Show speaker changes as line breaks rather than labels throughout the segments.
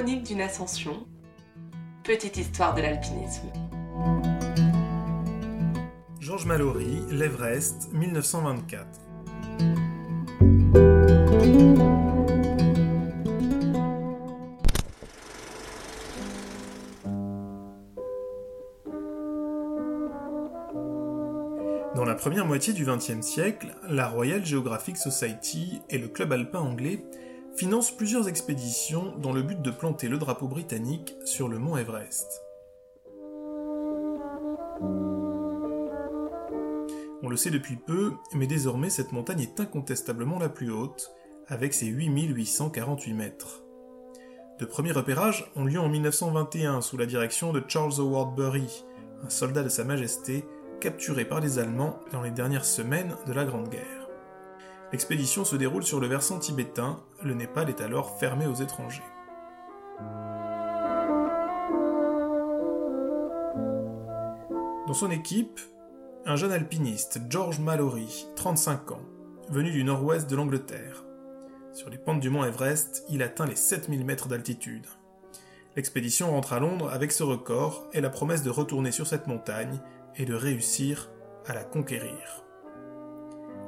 Chronique d'une ascension. Petite histoire de l'alpinisme.
Georges Mallory, l'Everest, 1924. Dans la première moitié du XXe siècle, la Royal Geographic Society et le Club alpin anglais financent plusieurs expéditions dans le but de planter le drapeau britannique sur le mont Everest. On le sait depuis peu, mais désormais cette montagne est incontestablement la plus haute, avec ses 8848 mètres. De premiers repérages ont lieu en 1921 sous la direction de Charles Howard Bury, un soldat de Sa Majesté capturé par les Allemands dans les dernières semaines de la Grande Guerre. L'expédition se déroule sur le versant tibétain, le Népal est alors fermé aux étrangers. Dans son équipe, un jeune alpiniste, George Mallory, 35 ans, venu du nord-ouest de l'Angleterre. Sur les pentes du mont Everest, il atteint les 7000 mètres d'altitude. L'expédition rentre à Londres avec ce record et la promesse de retourner sur cette montagne et de réussir à la conquérir.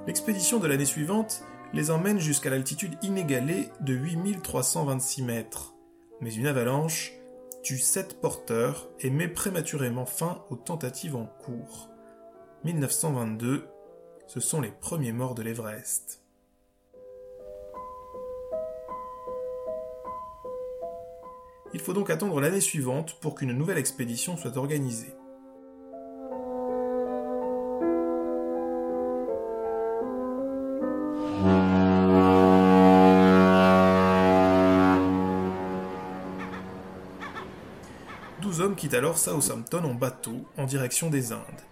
L'expédition de l'année suivante les emmène jusqu'à l'altitude inégalée de 8326 mètres, mais une avalanche tue sept porteurs et met prématurément fin aux tentatives en cours. 1922, ce sont les premiers morts de l'Everest. Il faut donc attendre l'année suivante pour qu'une nouvelle expédition soit organisée. Douze hommes quittent alors Southampton en bateau en direction des Indes.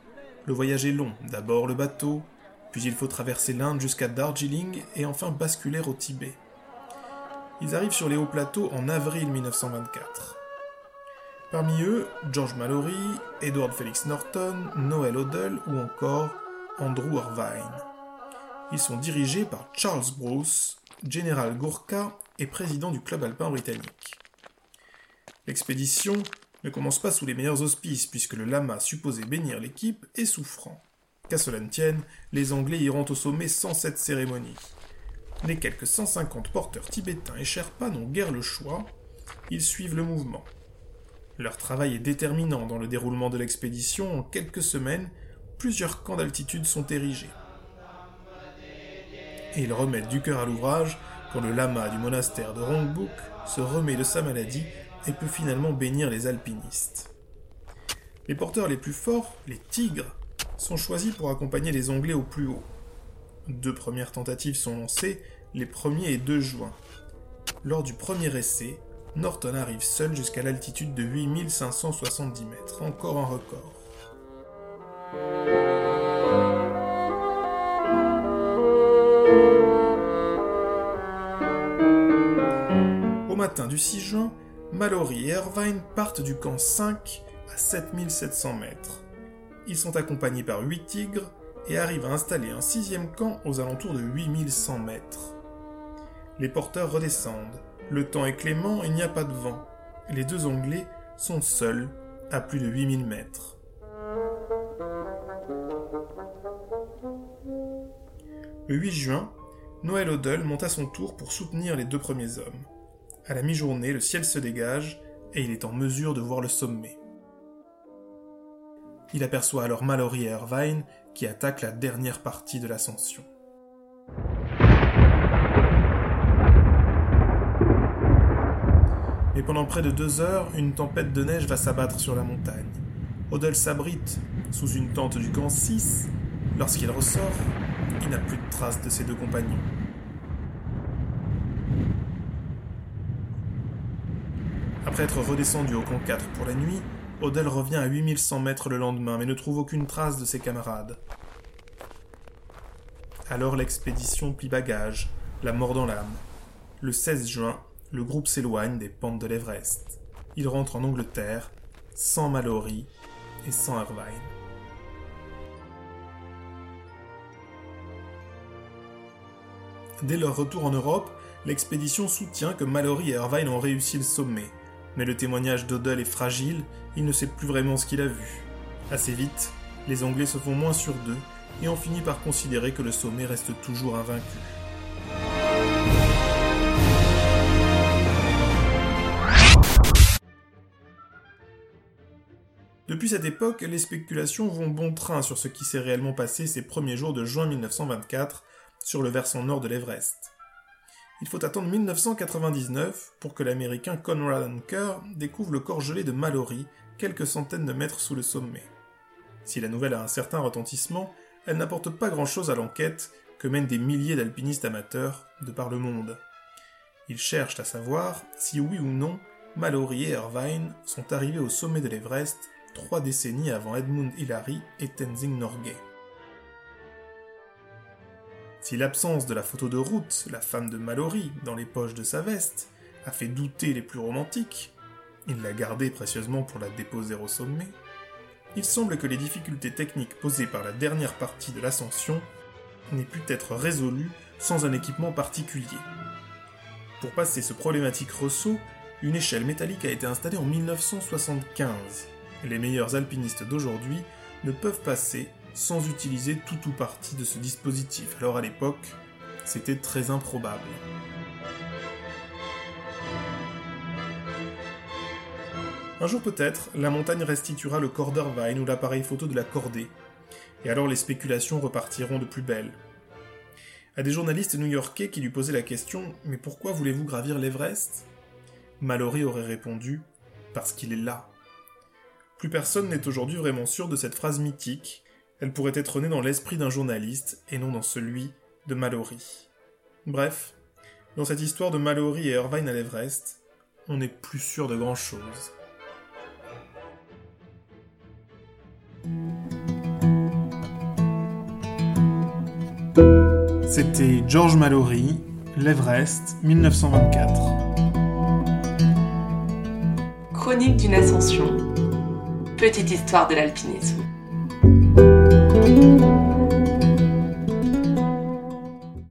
Le voyage est long, d'abord le bateau, puis il faut traverser l'Inde jusqu'à Darjeeling et enfin basculer au Tibet. Ils arrivent sur les hauts plateaux en avril 1924. Parmi eux, George Mallory, Edward Felix Norton, Noel Odell ou encore Andrew Irvine. Ils sont dirigés par Charles Bruce, général Gourka et président du club alpin britannique. L'expédition ne commence pas sous les meilleurs auspices puisque le lama supposé bénir l'équipe est souffrant. Qu'à cela ne tienne, les Anglais iront au sommet sans cette cérémonie. Les quelques 150 porteurs tibétains et Sherpas n'ont guère le choix, ils suivent le mouvement. Leur travail est déterminant dans le déroulement de l'expédition. En quelques semaines, plusieurs camps d'altitude sont érigés. Et ils remettent du cœur à l'ouvrage quand le lama du monastère de Rongbuk se remet de sa maladie et peut finalement bénir les alpinistes. Les porteurs les plus forts, les tigres, sont choisis pour accompagner les Anglais au plus haut. Deux premières tentatives sont lancées, les 1er et 2 juin. Lors du premier essai, Norton arrive seul jusqu'à l'altitude de 8570 mètres, encore un record. Au matin du 6 juin, Mallory et Irvine partent du camp 5 à 7700 mètres. Ils sont accompagnés par 8 tigres et arrivent à installer un sixième camp aux alentours de 8100 mètres. Les porteurs redescendent. Le temps est clément, il n'y a pas de vent. Les deux Anglais sont seuls à plus de 8000 mètres. Le 8 juin, Noël Odell monte à son tour pour soutenir les deux premiers hommes. À la mi-journée, le ciel se dégage et il est en mesure de voir le sommet. Il aperçoit alors Mallory et Irvine qui attaquent la dernière partie de l'ascension. Mais pendant près de deux heures, une tempête de neige va s'abattre sur la montagne. Odell s'abrite sous une tente du camp 6. Lorsqu'il ressort, il n'a plus de traces de ses deux compagnons. Après être redescendu au camp 4 pour la nuit, Odell revient à 8100 mètres le lendemain, mais ne trouve aucune trace de ses camarades. Alors l'expédition plie bagage, la mort dans l'âme. Le 16 juin, le groupe s'éloigne des pentes de l'Everest. Il rentre en Angleterre, sans Mallory et sans Irvine. dès leur retour en Europe, l'expédition soutient que Mallory et Irvine ont réussi le sommet. Mais le témoignage d'Odell est fragile, il ne sait plus vraiment ce qu'il a vu. Assez vite, les Anglais se font moins sur d'eux et on finit par considérer que le sommet reste toujours invaincu. Depuis cette époque, les spéculations vont bon train sur ce qui s'est réellement passé ces premiers jours de juin 1924 sur le versant nord de l'Everest. Il faut attendre 1999 pour que l'américain Conrad Anker découvre le corps gelé de Mallory, quelques centaines de mètres sous le sommet. Si la nouvelle a un certain retentissement, elle n'apporte pas grand-chose à l'enquête que mènent des milliers d'alpinistes amateurs de par le monde. Ils cherchent à savoir si oui ou non Mallory et Irvine sont arrivés au sommet de l'Everest trois décennies avant Edmund Hillary et Tenzing Norgay. Si l'absence de la photo de Ruth, la femme de Mallory, dans les poches de sa veste, a fait douter les plus romantiques, il l'a gardée précieusement pour la déposer au sommet, il semble que les difficultés techniques posées par la dernière partie de l'ascension n'aient pu être résolues sans un équipement particulier. Pour passer ce problématique ressaut, une échelle métallique a été installée en 1975 les meilleurs alpinistes d'aujourd'hui ne peuvent passer sans utiliser tout ou partie de ce dispositif. Alors à l'époque, c'était très improbable. Un jour peut-être, la montagne restituera le Cordervine ou l'appareil photo de la cordée, et alors les spéculations repartiront de plus belle. À des journalistes new-yorkais qui lui posaient la question Mais pourquoi voulez-vous gravir l'Everest? Mallory aurait répondu Parce qu'il est là. Plus personne n'est aujourd'hui vraiment sûr de cette phrase mythique. Elle pourrait être née dans l'esprit d'un journaliste et non dans celui de Mallory. Bref, dans cette histoire de Mallory et Irvine à l'Everest, on n'est plus sûr de grand-chose. C'était George Mallory, l'Everest, 1924.
Chronique d'une ascension Petite histoire de l'alpinisme. thank you